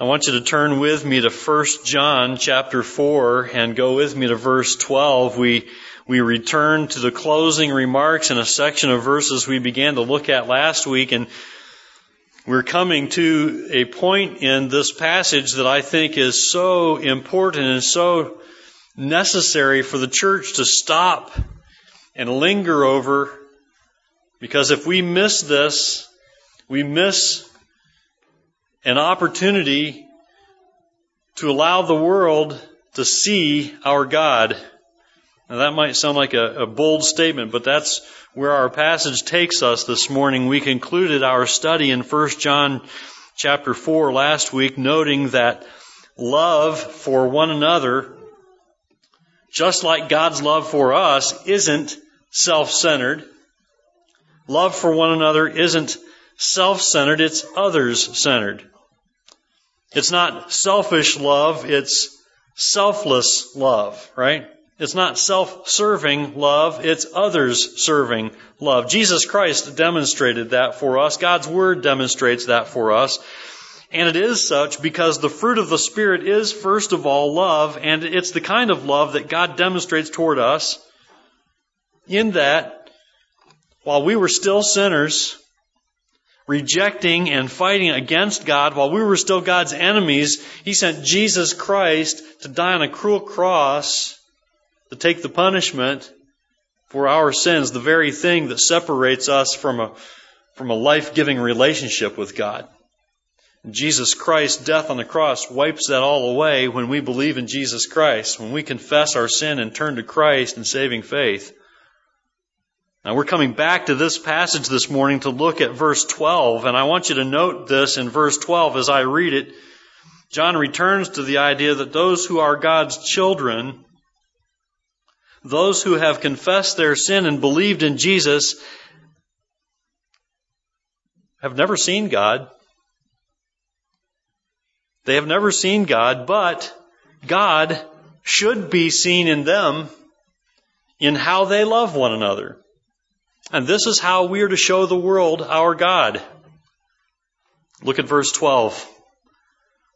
I want you to turn with me to 1 John chapter 4 and go with me to verse 12. We, we return to the closing remarks in a section of verses we began to look at last week and we're coming to a point in this passage that I think is so important and so necessary for the church to stop and linger over because if we miss this, we miss an opportunity to allow the world to see our God. Now that might sound like a, a, bold statement, but that's where our passage takes us this morning. We concluded our study in 1 John chapter 4 last week, noting that love for one another, just like God's love for us, isn't self-centered. Love for one another isn't self-centered, it's others-centered. It's not selfish love, it's selfless love, right? It's not self-serving love, it's others-serving love. Jesus Christ demonstrated that for us. God's Word demonstrates that for us. And it is such because the fruit of the Spirit is first of all love, and it's the kind of love that God demonstrates toward us in that while we were still sinners, rejecting and fighting against God while we were still God's enemies, He sent Jesus Christ to die on a cruel cross to take the punishment for our sins, the very thing that separates us from a, from a life-giving relationship with God. Jesus Christ's death on the cross wipes that all away when we believe in Jesus Christ, when we confess our sin and turn to Christ in saving faith. Now we're coming back to this passage this morning to look at verse 12, and I want you to note this in verse 12 as I read it. John returns to the idea that those who are God's children, those who have confessed their sin and believed in Jesus, have never seen God. They have never seen God, but God should be seen in them in how they love one another. And this is how we are to show the world our God. Look at verse 12.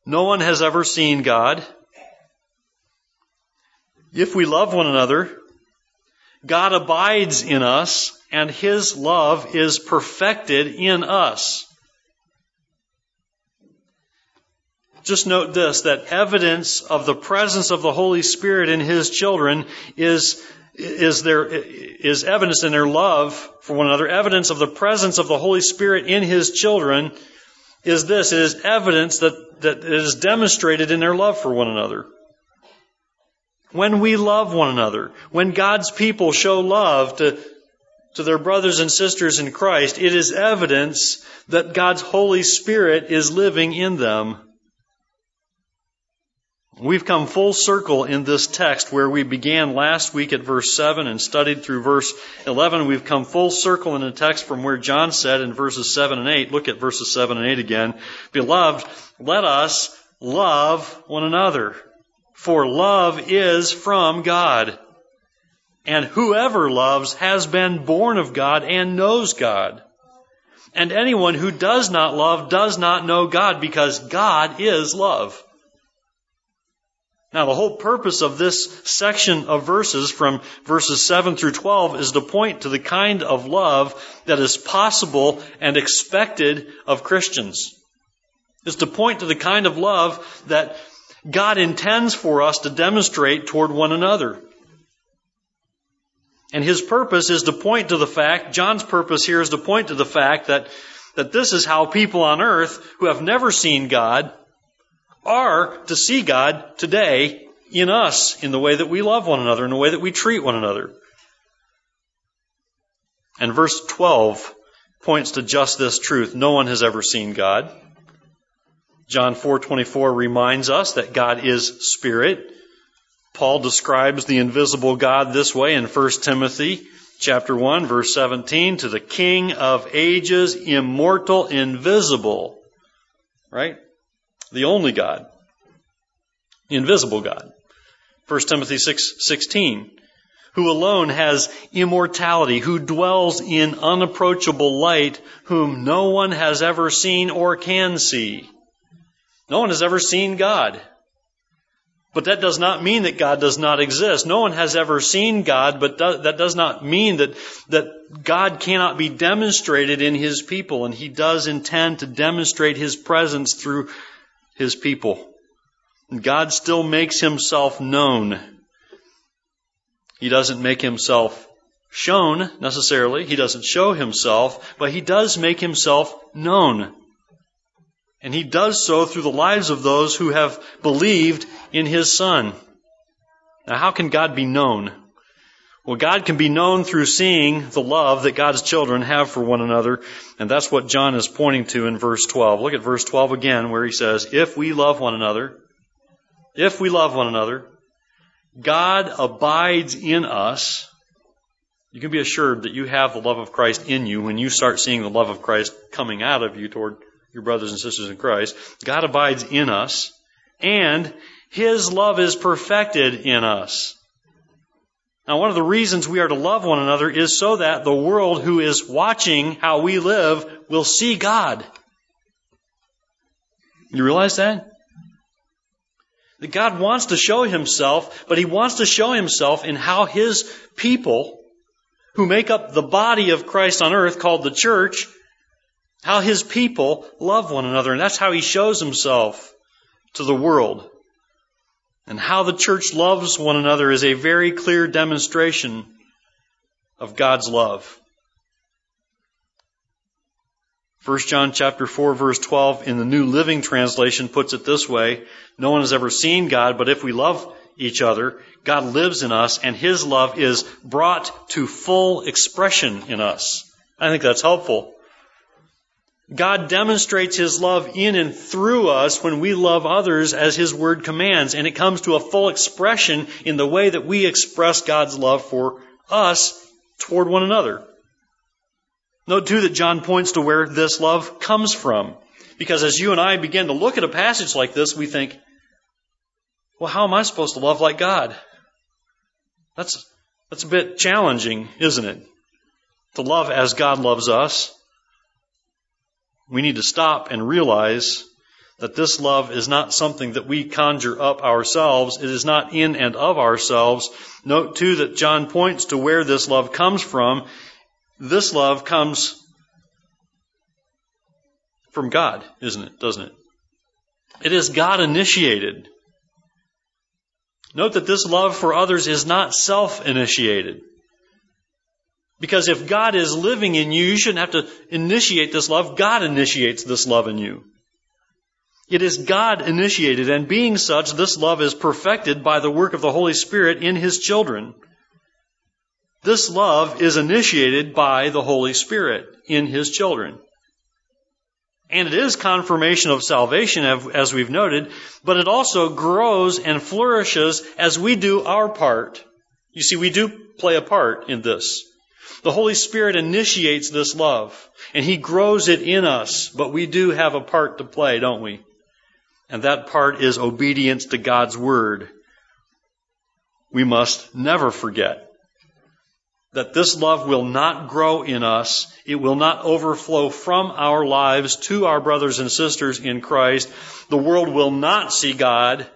No one has ever seen God. If we love one another, God abides in us and his love is perfected in us. Just note this, that evidence of the presence of the Holy Spirit in his children is is there is evidence in their love for one another, evidence of the presence of the Holy Spirit in His children is this. It is evidence that, that it is demonstrated in their love for one another. When we love one another, when God's people show love to, to their brothers and sisters in Christ, it is evidence that God's Holy Spirit is living in them. We've come full circle in this text where we began last week at verse 7 and studied through verse 11. We've come full circle in the text from where John said in verses 7 and 8. Look at verses 7 and 8 again. Beloved, let us love one another, for love is from God. And whoever loves has been born of God and knows God. And anyone who does not love does not know God because God is love. Now, the whole purpose of this section of verses from verses 7 through 12 is to point to the kind of love that is possible and expected of Christians. Is to point to the kind of love that God intends for us to demonstrate toward one another. And his purpose is to point to the fact, John's purpose here is to point to the fact that, that this is how people on earth who have never seen God are to see God today in us, in the way that we love one another, in the way that we treat one another. And verse 12 points to just this truth. No one has ever seen God. John 4:24 reminds us that God is spirit. Paul describes the invisible God this way in 1 Timothy chapter 1 verse 17 to the king of ages immortal invisible. Right? The only God, the invisible God. 1 Timothy 6, 16, who alone has immortality, who dwells in unapproachable light, whom no one has ever seen or can see. No one has ever seen God. But that does not mean that God does not exist. No one has ever seen God, but that does not mean that, that God cannot be demonstrated in His people, and He does intend to demonstrate His presence through His people. God still makes Himself known. He doesn't make Himself shown necessarily. He doesn't show Himself, but He does make Himself known. And he does so through the lives of those who have believed in his Son. Now, how can God be known? Well, God can be known through seeing the love that God's children have for one another, and that's what John is pointing to in verse 12. Look at verse 12 again, where he says, If we love one another, if we love one another, God abides in us. You can be assured that you have the love of Christ in you when you start seeing the love of Christ coming out of you toward your brothers and sisters in Christ. God abides in us, and His love is perfected in us. Now, one of the reasons we are to love one another is so that the world who is watching how we live will see God. You realize that? That God wants to show Himself, but He wants to show Himself in how His people, who make up the body of Christ on earth called the church, how his people love one another. And that's how he shows himself to the world. And how the church loves one another is a very clear demonstration of God's love. 1 John chapter 4 verse 12 in the New Living Translation puts it this way, no one has ever seen God, but if we love each other, God lives in us and his love is brought to full expression in us. I think that's helpful. God demonstrates His love in and through us when we love others as His Word commands, and it comes to a full expression in the way that we express God's love for us toward one another. Note too that John points to where this love comes from. Because as you and I begin to look at a passage like this, we think, well, how am I supposed to love like God? That's, that's a bit challenging, isn't it? To love as God loves us we need to stop and realize that this love is not something that we conjure up ourselves. It is not in and of ourselves. Note too that John points to where this love comes from. This love comes from God, isn't it? Doesn't it? It is God initiated. Note that this love for others is not self initiated. Because if God is living in you, you shouldn't have to initiate this love. God initiates this love in you. It is God initiated, and being such, this love is perfected by the work of the Holy Spirit in His children. This love is initiated by the Holy Spirit in His children. And it is confirmation of salvation, as we've noted, but it also grows and flourishes as we do our part. You see, we do play a part in this. The Holy Spirit initiates this love, and He grows it in us, but we do have a part to play, don't we? And that part is obedience to God's Word. We must never forget that this love will not grow in us. It will not overflow from our lives to our brothers and sisters in Christ. The world will not see God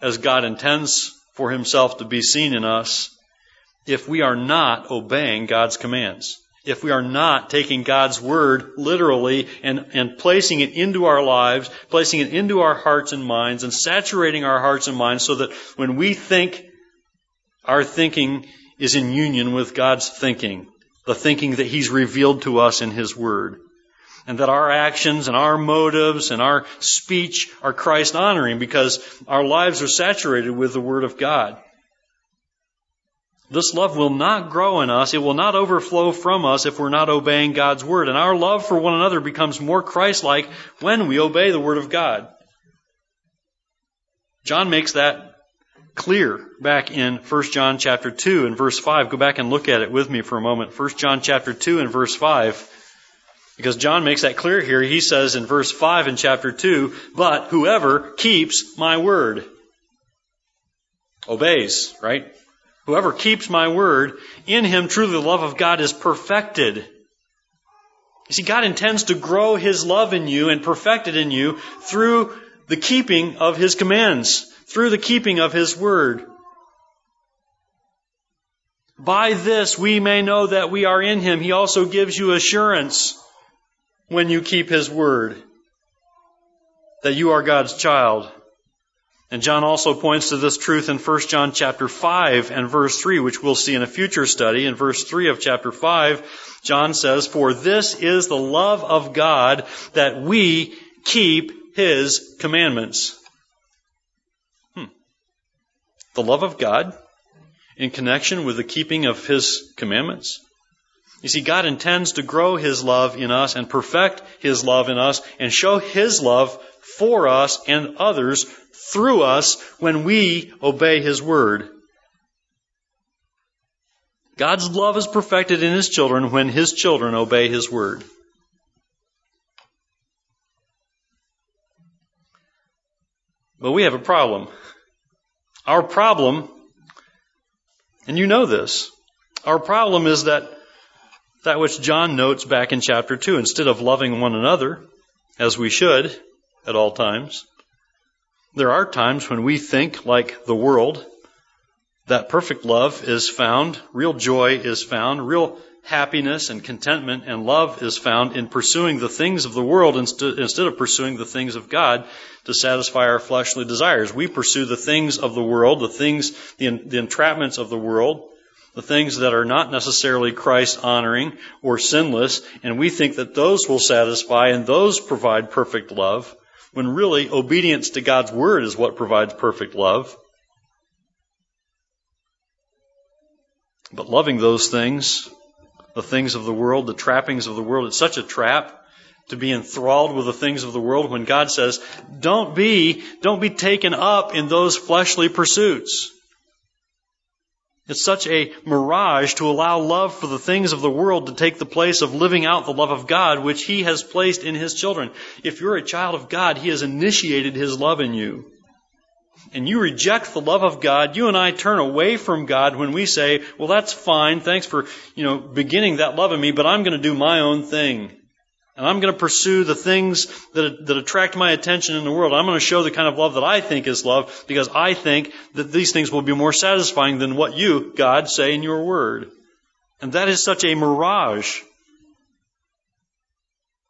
as God intends for Himself to be seen in us if we are not obeying God's commands. If we are not taking God's word literally and, and placing it into our lives, placing it into our hearts and minds, and saturating our hearts and minds so that when we think, our thinking is in union with God's thinking, the thinking that He's revealed to us in His Word. And that our actions and our motives and our speech are Christ honoring because our lives are saturated with the Word of God. This love will not grow in us. It will not overflow from us if we're not obeying God's word. And our love for one another becomes more Christ-like when we obey the word of God. John makes that clear back in 1 John chapter 2 and verse 5. Go back and look at it with me for a moment. 1 John chapter 2 and verse 5. Because John makes that clear here. He says in verse 5 in chapter 2, but whoever keeps my word obeys, right? Whoever keeps my word, in him truly the love of God is perfected. You see, God intends to grow his love in you and perfect it in you through the keeping of his commands, through the keeping of his word. By this we may know that we are in him. He also gives you assurance when you keep his word that you are God's child. And John also points to this truth in 1 John chapter 5 and verse 3, which we'll see in a future study. In verse 3 of chapter 5, John says, For this is the love of God that we keep his commandments. Hmm. The love of God in connection with the keeping of his commandments. You see, God intends to grow his love in us and perfect his love in us and show his love for us and others through us when we obey His Word. God's love is perfected in His children when His children obey His Word. But we have a problem. Our problem, and you know this, our problem is that that which John notes back in chapter 2. Instead of loving one another, as we should at all times, there are times when we think like the world. That perfect love is found, real joy is found, real happiness and contentment and love is found in pursuing the things of the world instead of pursuing the things of God to satisfy our fleshly desires. We pursue the things of the world, the things, the, the entrapments of the world, the things that are not necessarily Christ honoring or sinless, and we think that those will satisfy and those provide perfect love when really obedience to God's word is what provides perfect love. But loving those things, the things of the world, the trappings of the world, it's such a trap to be enthralled with the things of the world when God says, don't be, don't be taken up in those fleshly pursuits. It's such a mirage to allow love for the things of the world to take the place of living out the love of God, which He has placed in His children. If you're a child of God, He has initiated His love in you. And you reject the love of God, you and I turn away from God when we say, well, that's fine. Thanks for, you know, beginning that love in me, but I'm going to do my own thing. And I'm going to pursue the things that, that attract my attention in the world. I'm going to show the kind of love that I think is love because I think that these things will be more satisfying than what you, God, say in your word. And that is such a mirage.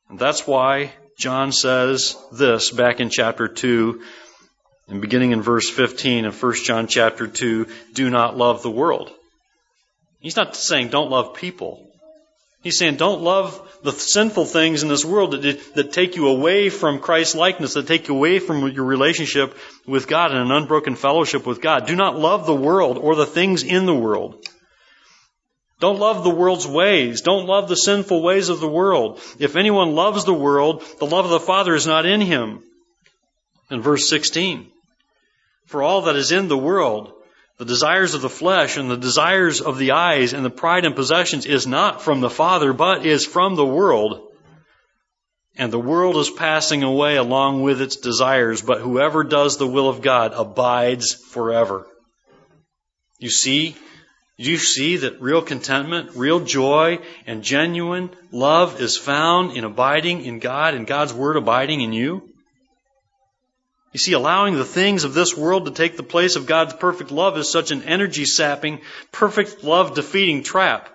And that's why John says this back in chapter 2 and beginning in verse 15 of 1 John chapter 2, do not love the world. He's not saying don't love people. He's saying, don't love the sinful things in this world that, that take you away from Christ's likeness, that take you away from your relationship with God and an unbroken fellowship with God. Do not love the world or the things in the world. Don't love the world's ways. Don't love the sinful ways of the world. If anyone loves the world, the love of the Father is not in him. In verse 16, for all that is in the world, the desires of the flesh and the desires of the eyes and the pride and possessions is not from the Father, but is from the world. And the world is passing away along with its desires, but whoever does the will of God abides forever. You see, you see that real contentment, real joy, and genuine love is found in abiding in God and God's Word abiding in you? You see, allowing the things of this world to take the place of God's perfect love is such an energy sapping, perfect love defeating trap.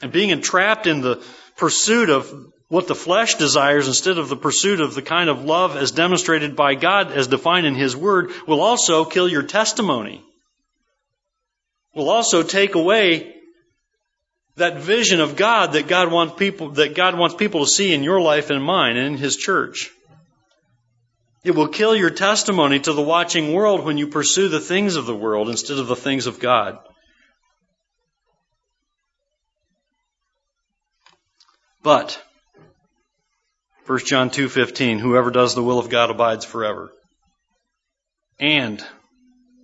And being entrapped in the pursuit of what the flesh desires instead of the pursuit of the kind of love as demonstrated by God as defined in His Word will also kill your testimony. Will also take away that vision of God that God wants people, that God wants people to see in your life and mine and in His church. It will kill your testimony to the watching world when you pursue the things of the world instead of the things of God. But 1 John 2:15 whoever does the will of God abides forever. And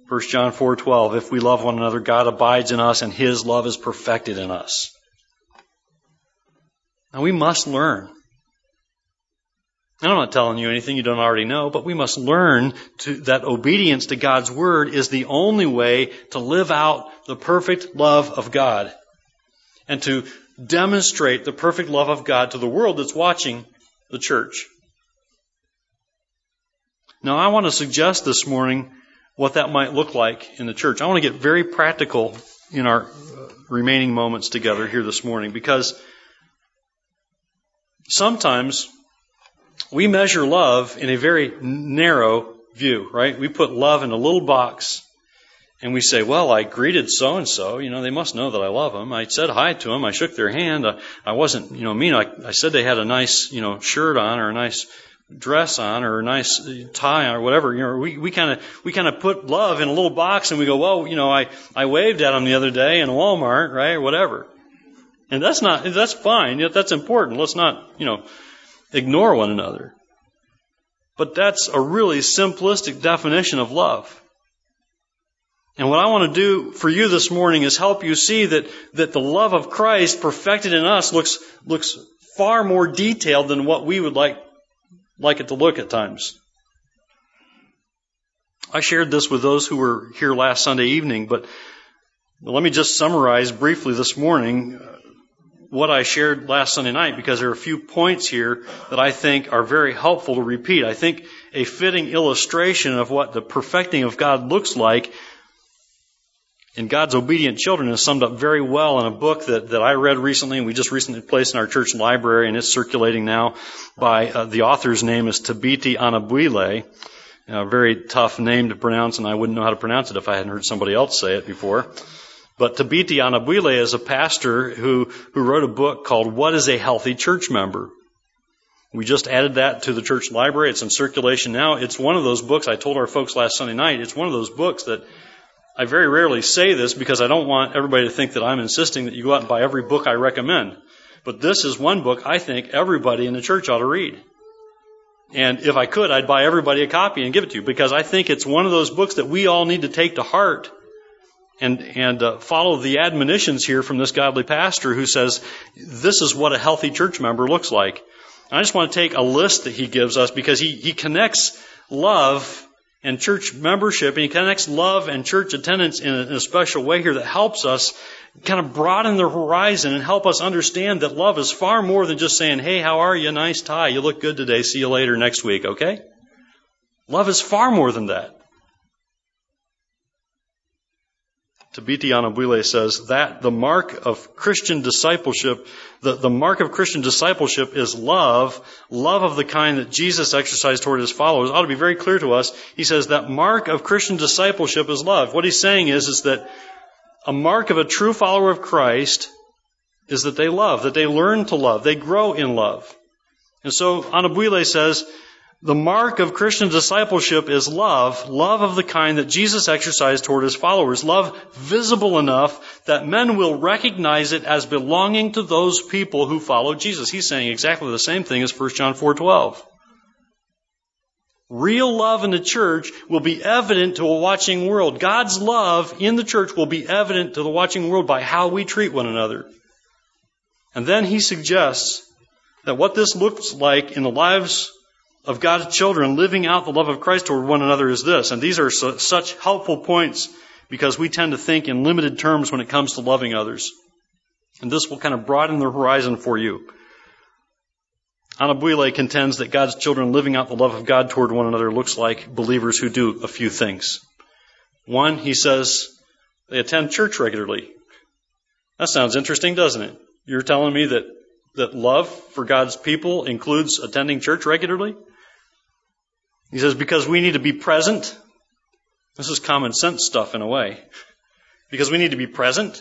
1 John 4:12 if we love one another God abides in us and his love is perfected in us. Now we must learn and I'm not telling you anything you don't already know, but we must learn to, that obedience to God's Word is the only way to live out the perfect love of God and to demonstrate the perfect love of God to the world that's watching the church. Now, I want to suggest this morning what that might look like in the church. I want to get very practical in our remaining moments together here this morning because sometimes we measure love in a very narrow view, right? We put love in a little box and we say, well, I greeted so and so, you know, they must know that I love them. I said hi to them. I shook their hand. I, wasn't, you know, mean. I, I said they had a nice, you know, shirt on or a nice dress on or a nice uh, tie on or whatever. You know, we, we kind of, we kind of put love in a little box and we go, well, you know, I, I waved at them the other day in Walmart, right? Or whatever. And that's not, that's fine. That's important. Let's not, you know, ignore one another. But that's a really simplistic definition of love. And what I want to do for you this morning is help you see that, that the love of Christ perfected in us looks, looks far more detailed than what we would like like it to look at times. I shared this with those who were here last Sunday evening, but let me just summarize briefly this morning what I shared last Sunday night because there are a few points here that I think are very helpful to repeat. I think a fitting illustration of what the perfecting of God looks like in God's obedient children is summed up very well in a book that, that I read recently and we just recently placed in our church library and it's circulating now by uh, the author's name is Thabiti Anyabwile. A very tough name to pronounce and I wouldn't know how to pronounce it if I hadn't heard somebody else say it before. But Thabiti Anyabwile is a pastor who, who wrote a book called What is a Healthy Church Member? We just added that to the church library. It's in circulation now. It's one of those books I told our folks last Sunday night. It's one of those books that I very rarely say this because I don't want everybody to think that I'm insisting that you go out and buy every book I recommend. But this is one book I think everybody in the church ought to read. And if I could, I'd buy everybody a copy and give it to you because I think it's one of those books that we all need to take to heart and, and uh, follow the admonitions here from this godly pastor who says this is what a healthy church member looks like. And I just want to take a list that he gives us because he, he connects love and church membership, and he connects love and church attendance in a, in a, special way here that helps us kind of broaden the horizon and help us understand that love is far more than just saying, hey, how are you? Nice tie. You look good today. See you later next week, okay? Love is far more than that. Thabiti Anyabwile says that the mark of Christian discipleship, the, the mark of Christian discipleship is love, love of the kind that Jesus exercised toward his followers. Ought to be very clear to us. He says that mark of Christian discipleship is love. What he's saying is, is that a mark of a true follower of Christ is that they love, that they learn to love, they grow in love. And so Anyabwile says the mark of Christian discipleship is love, love of the kind that Jesus exercised toward his followers, love visible enough that men will recognize it as belonging to those people who follow Jesus. He's saying exactly the same thing as 1 John 4:12. Real love in the church will be evident to a watching world. God's love in the church will be evident to the watching world by how we treat one another. And then he suggests that what this looks like in the lives of God's children living out the love of Christ toward one another is this. And these are su- such helpful points because we tend to think in limited terms when it comes to loving others. And this will kind of broaden the horizon for you. Anyabwile contends that God's children living out the love of God toward one another looks like believers who do a few things. One, he says, they attend church regularly. That sounds interesting, doesn't it? You're telling me that, that love for God's people includes attending church regularly? He says, because we need to be present. This is common sense stuff in a way. Because we need to be present.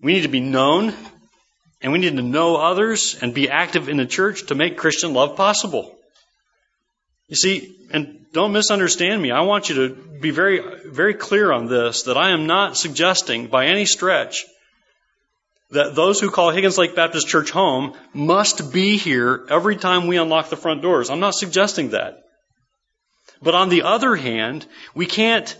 We need to be known. And we need to know others and be active in the church to make Christian love possible. You see, and don't misunderstand me. I want you to be very, very clear on this that I am not suggesting by any stretch that those who call Higgins Lake Baptist Church home must be here every time we unlock the front doors. I'm not suggesting that. But on the other hand, we can't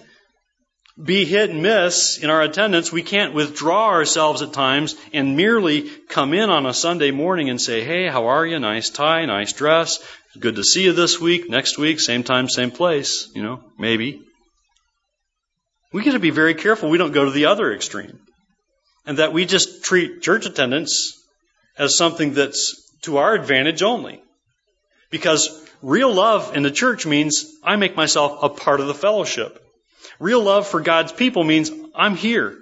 be hit and miss in our attendance. We can't withdraw ourselves at times and merely come in on a Sunday morning and say, Hey, how are you? Nice tie, nice dress. Good to see you this week. Next week, same time, same place. You know, maybe. We got to be very careful we don't go to the other extreme and that we just treat church attendance as something that's to our advantage only. Because real love in the church means I make myself a part of the fellowship. Real love for God's people means I'm here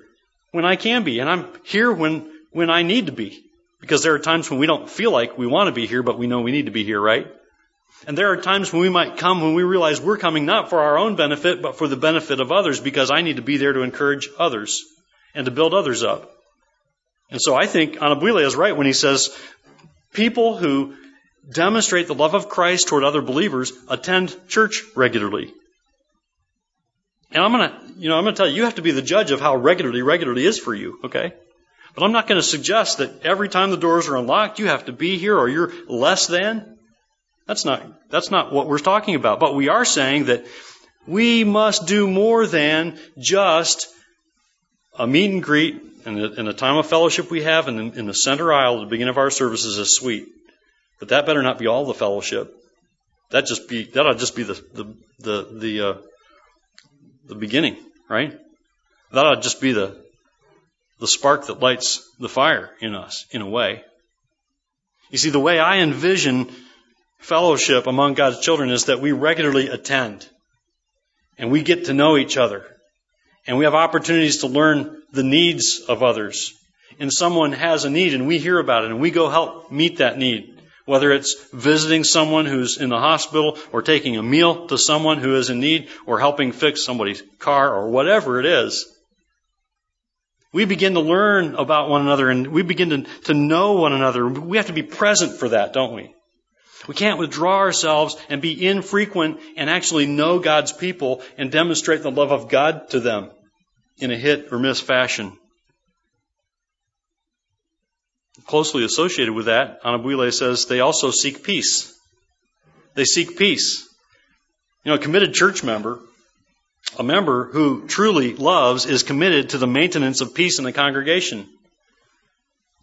when I can be, and I'm here when, when I need to be. Because there are times when we don't feel like we want to be here, but we know we need to be here, right? And there are times when we might come when we realize we're coming not for our own benefit, but for the benefit of others because I need to be there to encourage others and to build others up. And so I think Anyabwile is right when he says people who demonstrate the love of Christ toward other believers attend church regularly. And I'm gonna, you know, I'm gonna tell you, you have to be the judge of how regularly regularly is for you, okay? But I'm not gonna suggest that every time the doors are unlocked, you have to be here or you're less than. That's not, that's not what we're talking about. But we are saying that we must do more than just a meet and greet and the, and the time of fellowship we have in the, in the center aisle at the beginning of our services is sweet. But that better not be all the fellowship. That just be that ought just be the the the the, uh, the beginning, right? That ought just be the the spark that lights the fire in us, in a way. You see, the way I envision fellowship among God's children is that we regularly attend and we get to know each other and we have opportunities to learn the needs of others. And someone has a need and we hear about it and we go help meet that need. Whether it's visiting someone who's in the hospital or taking a meal to someone who is in need or helping fix somebody's car or whatever it is. We begin to learn about one another and we begin to, to know one another. We have to be present for that, don't we? We can't withdraw ourselves and be infrequent and actually know God's people and demonstrate the love of God to them in a hit or miss fashion. Closely associated with that, Anyabwile says they also seek peace. They seek peace. You know, a committed church member, a member who truly loves, is committed to the maintenance of peace in the congregation.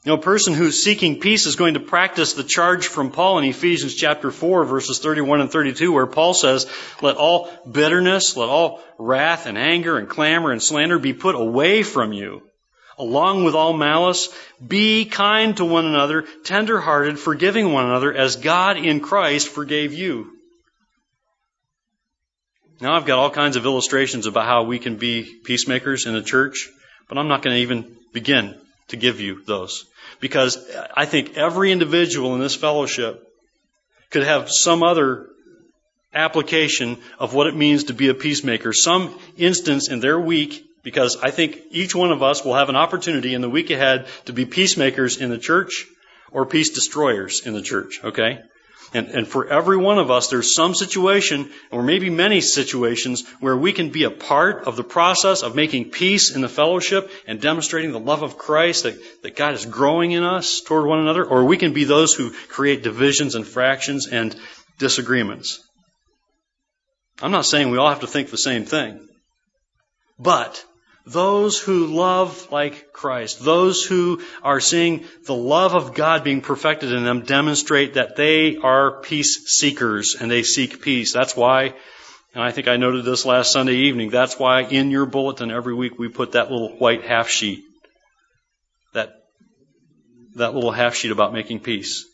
You know, a person who's seeking peace is going to practice the charge from Paul in Ephesians chapter 4 verses 31 and 32 where Paul says, let all bitterness, let all wrath and anger and clamor and slander be put away from you. Along with all malice, be kind to one another, tenderhearted, forgiving one another as God in Christ forgave you. Now I've got all kinds of illustrations about how we can be peacemakers in the church, but I'm not going to even begin to give you those. Because I think every individual in this fellowship could have some other application of what it means to be a peacemaker, some instance in their week, because I think each one of us will have an opportunity in the week ahead to be peacemakers in the church or peace destroyers in the church, okay? And, and for every one of us, there's some situation, or maybe many situations, where we can be a part of the process of making peace in the fellowship and demonstrating the love of Christ that, that God is growing in us toward one another, or we can be those who create divisions and fractions and disagreements. I'm not saying we all have to think the same thing. But those who love like Christ, those who are seeing the love of God being perfected in them demonstrate that they are peace seekers and they seek peace. That's why, and I think I noted this last Sunday evening, that's why in your bulletin every week we put that little white half sheet. That, that little half sheet about making peace.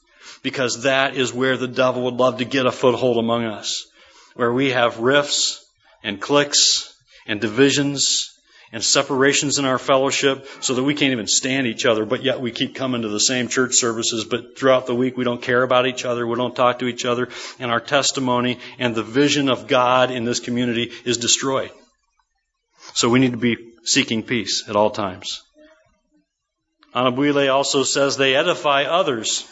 Because that is where the devil would love to get a foothold among us. Where we have rifts and cliques and divisions and separations in our fellowship so that we can't even stand each other, but yet we keep coming to the same church services, but throughout the week we don't care about each other, we don't talk to each other, and our testimony and the vision of God in this community is destroyed. So we need to be seeking peace at all times. Anyabwile also says they edify others.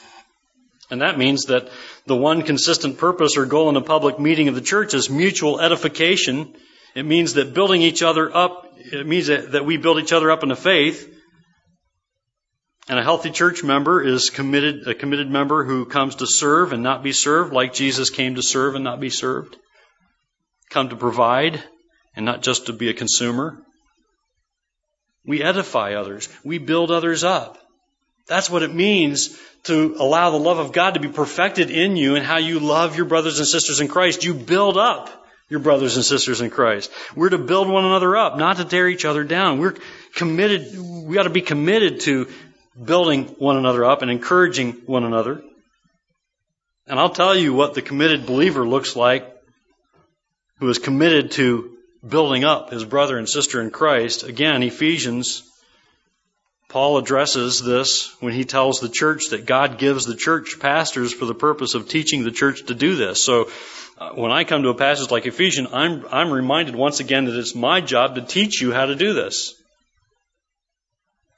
And that means that the one consistent purpose or goal in a public meeting of the church is mutual edification. It means that building each other up it means that, we build each other up in the faith. And a healthy church member is committed, a committed member who comes to serve and not be served, like Jesus came to serve and not be served. Come to provide and not just to be a consumer. We edify others. We build others up. That's what it means to allow the love of God to be perfected in you and how you love your brothers and sisters in Christ. You build up your brothers and sisters in Christ. We're to build one another up, not to tear each other down. We're committed, we ought to be committed to building one another up and encouraging one another. And I'll tell you what the committed believer looks like who is committed to building up his brother and sister in Christ. Again, Ephesians, Paul addresses this when he tells the church that God gives the church pastors for the purpose of teaching the church to do this. So uh, when I come to a passage like Ephesians, I'm, I'm reminded once again that it's my job to teach you how to do this.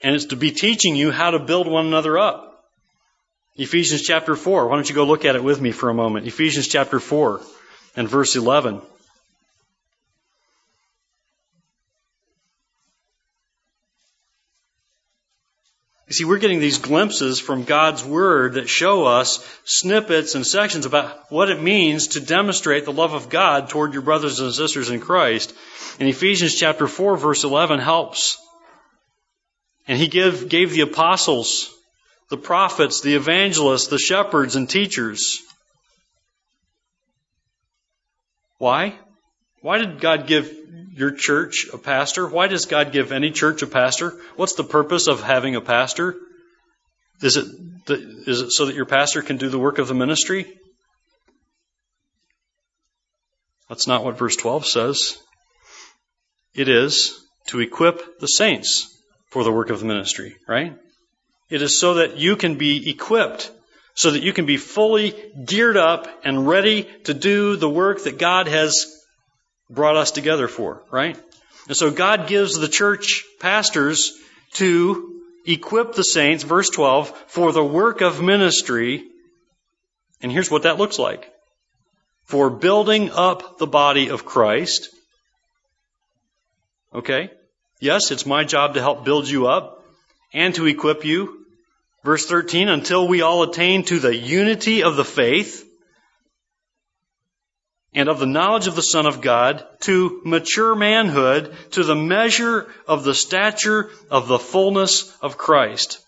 And it's to be teaching you how to build one another up. Ephesians chapter 4. Why don't you go look at it with me for a moment? Ephesians chapter 4 and verse 11. You see, we're getting these glimpses from God's Word that show us snippets and sections about what it means to demonstrate the love of God toward your brothers and sisters in Christ. And Ephesians chapter 4 verse 11 helps. And he give, gave the apostles, the prophets, the evangelists, the shepherds, and teachers. Why? Why did God give your church a pastor? Why does God give any church a pastor? What's the purpose of having a pastor? Is it, is it so that your pastor can do the work of the ministry? That's not what verse 12 says. It is to equip the saints for the work of the ministry, right? It is so that you can be equipped, so that you can be fully geared up and ready to do the work that God has brought us together for, right? And so God gives the church pastors to equip the saints, verse 12, for the work of ministry. And here's what that looks like. For building up the body of Christ. Okay? Yes, it's my job to help build you up and to equip you. Verse 13, until we all attain to the unity of the faith and of the knowledge of the Son of God to mature manhood to the measure of the stature of the fullness of Christ.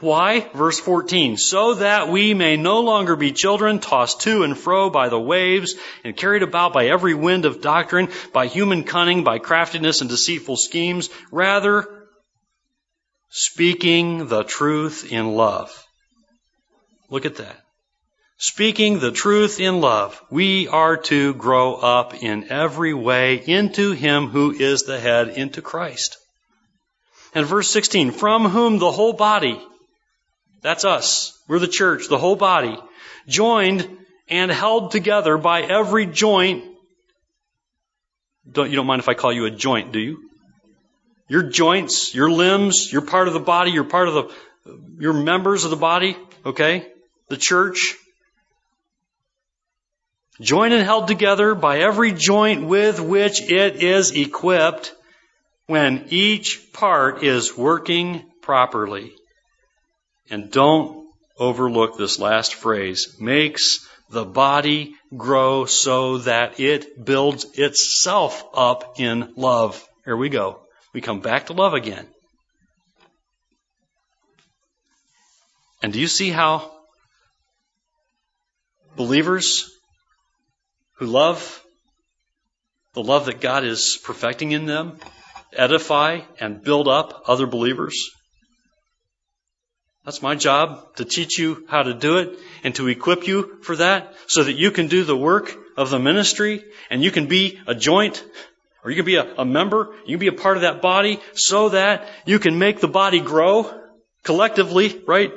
Why? Verse 14. So that we may no longer be children tossed to and fro by the waves and carried about by every wind of doctrine, by human cunning, by craftiness and deceitful schemes. Rather, speaking the truth in love. Look at that. Speaking the truth in love, we are to grow up in every way into Him who is the head, into Christ. And verse 16, from whom the whole body, that's us. We're the church, the whole body, joined and held together by every joint. Don't, you don't mind if I call you a joint, do you? Your joints, your limbs, you're part of the body, you're part of the, you're members of the body, okay? The church. Joined and held together by every joint with which it is equipped when each part is working properly. And don't overlook this last phrase. Makes the body grow so that it builds itself up in love. Here we go. We come back to love again. And do you see how believers who love the love that God is perfecting in them edify and build up other believers? That's my job to teach you how to do it and to equip you for that so that you can do the work of the ministry and you can be a joint or you can be a, a member, you can be a part of that body so that you can make the body grow collectively, right?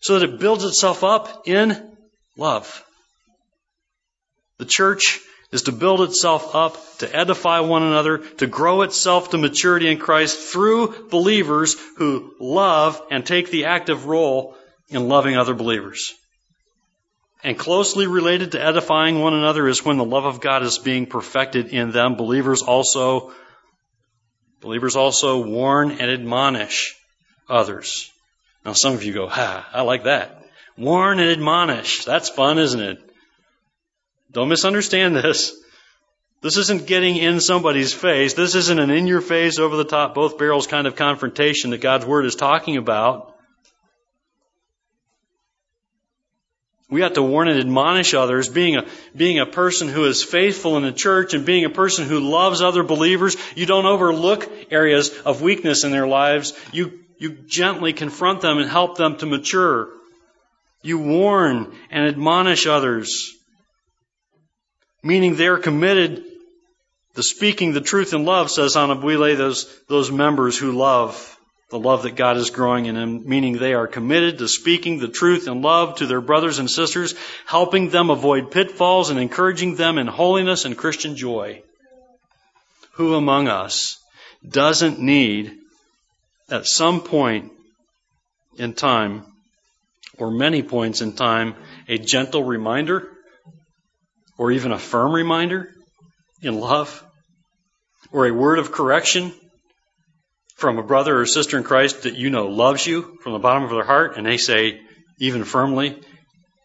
So that it builds itself up in love. The church is to build itself up, to edify one another, to grow itself to maturity in Christ through believers who love and take the active role in loving other believers. And closely related to edifying one another is when the love of God is being perfected in them. Believers also, believers also warn and admonish others. Now some of you go, ha, I like that. Warn and admonish. That's fun, isn't it? Don't misunderstand this. This isn't getting in somebody's face. This isn't an in your face, over the top, both barrels kind of confrontation that God's Word is talking about. We have to warn and admonish others, being a, being a person who is faithful in the church and being a person who loves other believers. You don't overlook areas of weakness in their lives. You, you gently confront them and help them to mature. You warn and admonish others, meaning they are committed to speaking the truth in love, says Anyabwile, those, those members who love the love that God is growing in them, meaning they are committed to speaking the truth in love to their brothers and sisters, helping them avoid pitfalls and encouraging them in holiness and Christian joy. Who among us doesn't need, at some point in time, or many points in time, a gentle reminder, or even a firm reminder in love, or a word of correction from a brother or sister in Christ that you know loves you from the bottom of their heart, and they say, even firmly,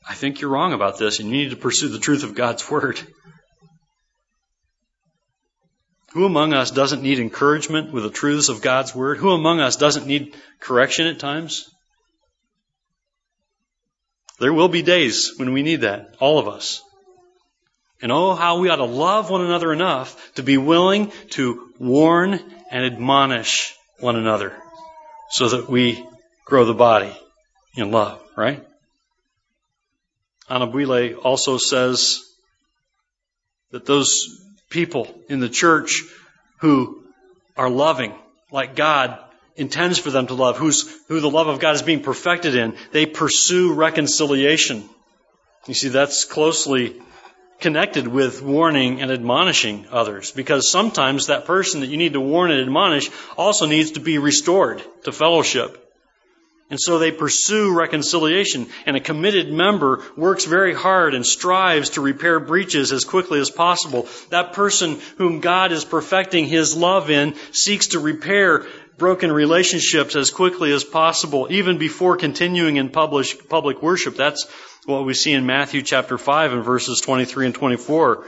I think you're wrong about this, and you need to pursue the truth of God's Word. Who among us doesn't need encouragement with the truths of God's Word? Who among us doesn't need correction at times? There will be days when we need that, all of us. And oh, how we ought to love one another enough to be willing to warn and admonish one another so that we grow the body in love, right? Anyabwile also says that those people in the church who are loving like God intends for them to love, who's, who the love of God is being perfected in, they pursue reconciliation. You see, that's closely connected with warning and admonishing others because sometimes that person that you need to warn and admonish also needs to be restored to fellowship. And so they pursue reconciliation, and a committed member works very hard and strives to repair breaches as quickly as possible. That person whom God is perfecting His love in seeks to repair broken relationships as quickly as possible, even before continuing in public, public worship. That's what we see in Matthew chapter 5 and verses 23 and 24.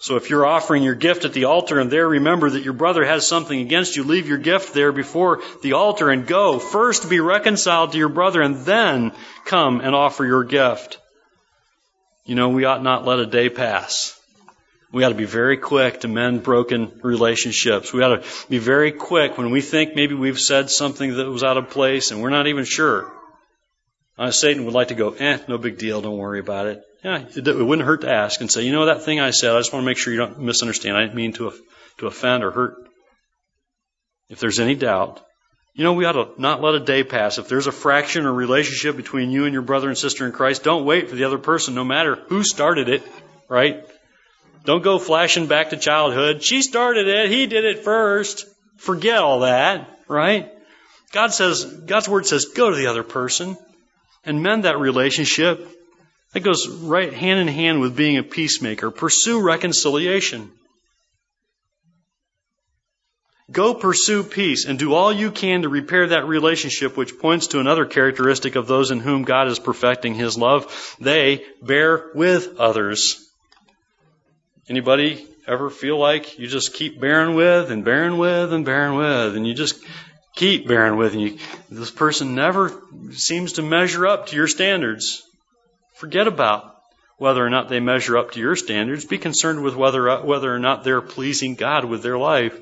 So if you're offering your gift at the altar and there remember that your brother has something against you, leave your gift there before the altar and go. First be reconciled to your brother and then come and offer your gift. You know, we ought not let a day pass. We ought to be very quick to mend broken relationships. We ought to be very quick when we think maybe we've said something that was out of place and we're not even sure. Uh, Satan would like to go, eh, no big deal, don't worry about it. Yeah, it, it, wouldn't hurt to ask and say, you know that thing I said, I just want to make sure you don't misunderstand. I didn't mean to, to offend or hurt. If there's any doubt, you know, we ought to not let a day pass. If there's a fraction or relationship between you and your brother and sister in Christ, don't wait for the other person, no matter who started it, right? Don't go flashing back to childhood. She started it. He did it first. Forget all that, right? God says, God's word says, go to the other person and mend that relationship. That goes right hand in hand with being a peacemaker. Pursue reconciliation. Go pursue peace and do all you can to repair that relationship, which points to another characteristic of those in whom God is perfecting His love. They bear with others. Anybody ever feel like you just keep bearing with and bearing with and bearing with and you just keep bearing with you. This person never seems to measure up to your standards. Forget about whether or not they measure up to your standards. Be concerned with whether, uh, whether or not they're pleasing God with their life.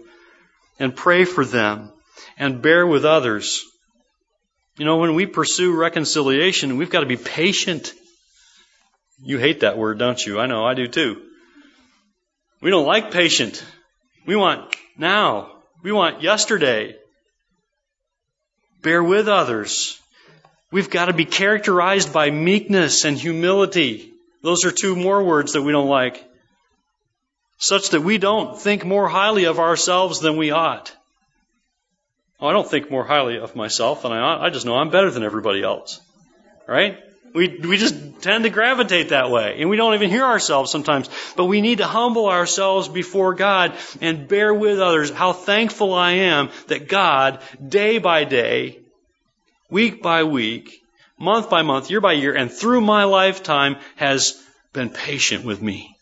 And pray for them. And bear with others. You know, when we pursue reconciliation, we've got to be patient. You hate that word, don't you? I know, I do too. We don't like patient. We want now. We want yesterday bear with others. We've got to be characterized by meekness and humility. Those are two more words that we don't like. Such that we don't think more highly of ourselves than we ought. Oh, I don't think more highly of myself than I ought. I just know I'm better than everybody else. Right? We, we just tend to gravitate that way. And we don't even hear ourselves sometimes. But we need to humble ourselves before God and bear with others how thankful I am that God, day by day, week by week, month by month, year by year, and through my lifetime has been patient with me.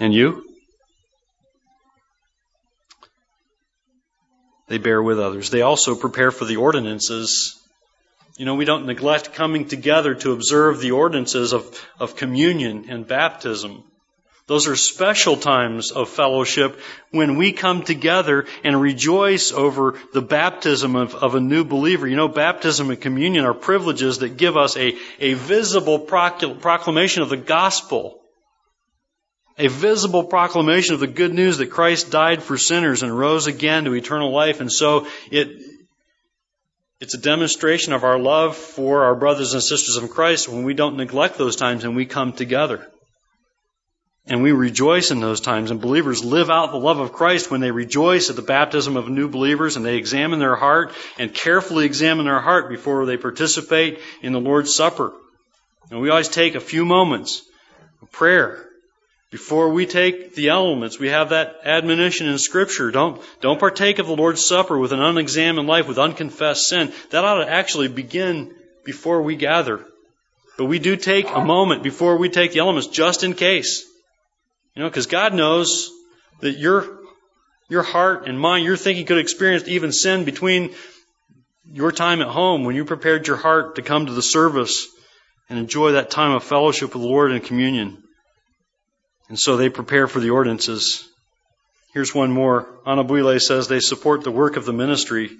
And you? They bear with others. They also prepare for the ordinances you know, we don't neglect coming together to observe the ordinances of, of communion and baptism. Those are special times of fellowship when we come together and rejoice over the baptism of, of, a new believer. You know, baptism and communion are privileges that give us a, a visible proclamation of the gospel. A visible proclamation of the good news that Christ died for sinners and rose again to eternal life. And so it, it's a demonstration of our love for our brothers and sisters of Christ when we don't neglect those times and we come together. And we rejoice in those times. And believers live out the love of Christ when they rejoice at the baptism of new believers and they examine their heart and carefully examine their heart before they participate in the Lord's Supper. And we always take a few moments of prayer before we take the elements. We have that admonition in Scripture. Don't, don't partake of the Lord's Supper with an unexamined life, with unconfessed sin. That ought to actually begin before we gather. But we do take a moment before we take the elements just in case. You know, because God knows that your, your heart and mind, your thinking could experience even sin between your time at home when you prepared your heart to come to the service and enjoy that time of fellowship with the Lord and communion. And so they prepare for the ordinances. Here's one more. Anyabwile says they support the work of the ministry.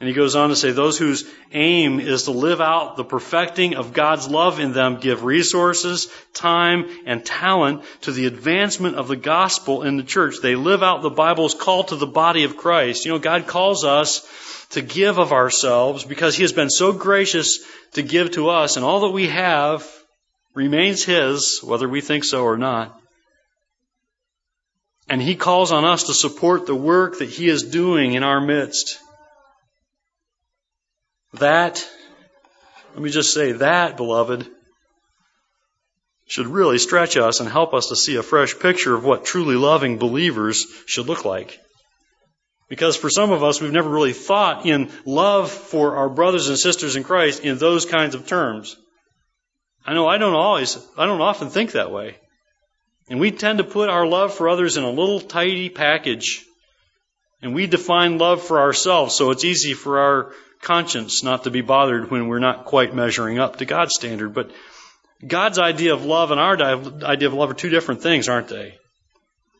And he goes on to say, those whose aim is to live out the perfecting of God's love in them give resources, time, and talent to the advancement of the gospel in the church. They live out the Bible's call to the body of Christ. You know, God calls us to give of ourselves because He has been so gracious to give to us, and all that we have remains His, whether we think so or not. And He calls on us to support the work that He is doing in our midst. That, let me just say, that, beloved, should really stretch us and help us to see a fresh picture of what truly loving believers should look like. Because for some of us, we've never really thought in love for our brothers and sisters in Christ in those kinds of terms. I know I don't always, I don't often think that way. And we tend to put our love for others in a little tidy package. And we define love for ourselves, so it's easy for our conscience not to be bothered when we're not quite measuring up to God's standard. But God's idea of love and our idea of love are two different things, aren't they?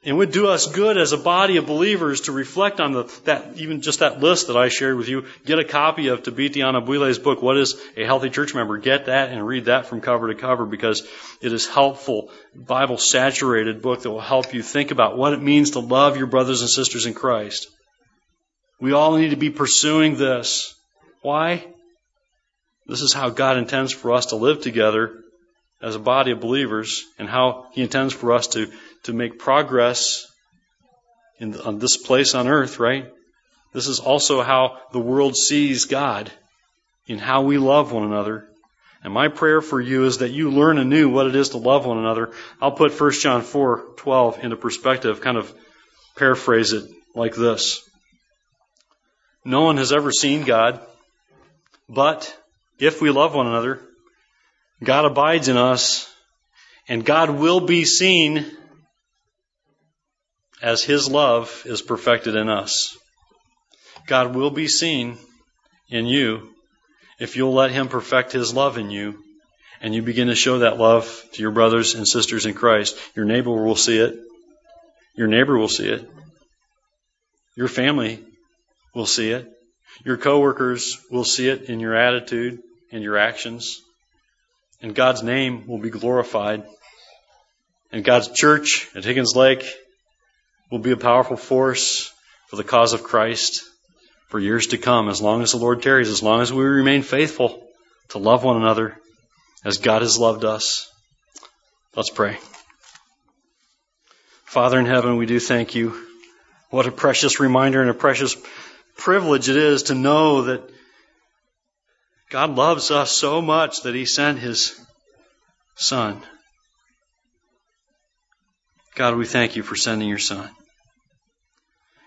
It would do us good as a body of believers to reflect on the, that, even just that list that I shared with you. Get a copy of Thabiti Anyabwile's book, What is a Healthy Church Member? Get that and read that from cover to cover because it is helpful, Bible saturated book that will help you think about what it means to love your brothers and sisters in Christ. We all need to be pursuing this. Why? This is how God intends for us to live together as a body of believers and how He intends for us to, to make progress in, on this place on earth, right? This is also how the world sees God in how we love one another. And my prayer for you is that you learn anew what it is to love one another. I'll put 1 John 4 12 into perspective, kind of paraphrase it like this. No one has ever seen God, but if we love one another, God abides in us, and God will be seen as His love is perfected in us. God will be seen in you if you'll let Him perfect His love in you and you begin to show that love to your brothers and sisters in Christ. Your neighbor will see it. Your neighbor will see it. Your family will see it. Your coworkers will see it in your attitude and your actions and God's name will be glorified. And God's church at Higgins Lake will be a powerful force for the cause of Christ for years to come, as long as the Lord tarries, as long as we remain faithful to love one another as God has loved us. Let's pray. Father in heaven, we do thank you. What a precious reminder and a precious privilege it is to know that God loves us so much that He sent His Son. God, we thank you for sending your Son.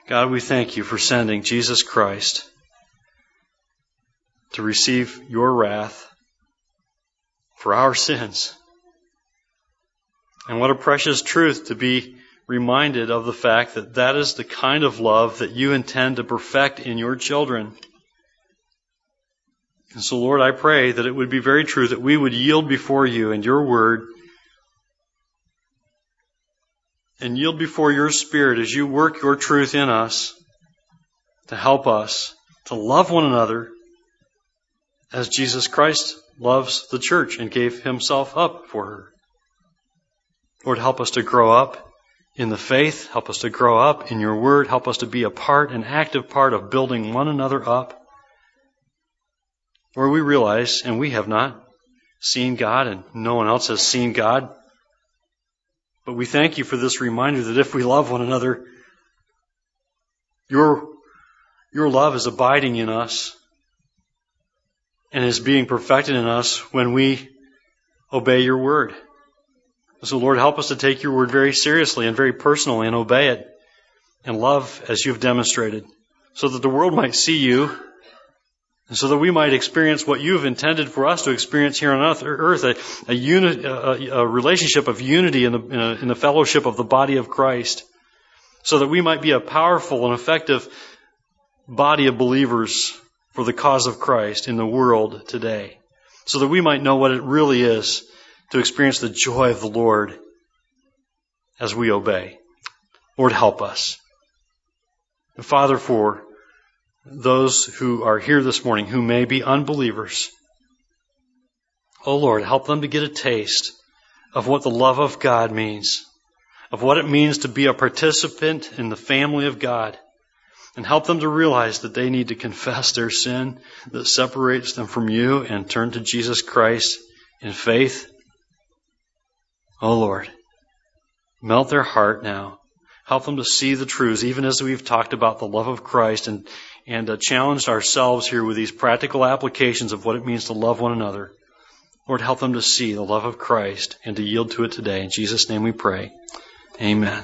God, we thank you for sending Jesus Christ to receive your wrath for our sins. And what a precious truth to be reminded of the fact that that is the kind of love that you intend to perfect in your children. And so, Lord, I pray that it would be very true that we would yield before you and your word and yield before your Spirit as you work your truth in us to help us to love one another as Jesus Christ loves the church and gave himself up for her. Lord, help us to grow up in the faith. Help us to grow up in your word. Help us to be a part, an active part of building one another up. Where we realize, and we have not seen God, and no one else has seen God. But we thank you for this reminder that if we love one another, your, your love is abiding in us and is being perfected in us when we obey your word. So, Lord, help us to take your word very seriously and very personally and obey it and love as you've demonstrated so that the world might see you and so that we might experience what you've intended for us to experience here on earth, a, a, uni, a, a relationship of unity in the, in, in the fellowship of the body of Christ, so that we might be a powerful and effective body of believers for the cause of Christ in the world today, so that we might know what it really is to experience the joy of the Lord as we obey. Lord, help us. And Father, for those who are here this morning who may be unbelievers. Oh Lord, help them to get a taste of what the love of God means, of what it means to be a participant in the family of God, and help them to realize that they need to confess their sin that separates them from you and turn to Jesus Christ in faith. Oh Lord, melt their heart now. Help them to see the truths, even as we've talked about the love of Christ and and uh, challenged ourselves here with these practical applications of what it means to love one another. Lord, help them to see the love of Christ and to yield to it today. In Jesus' name we pray. Amen.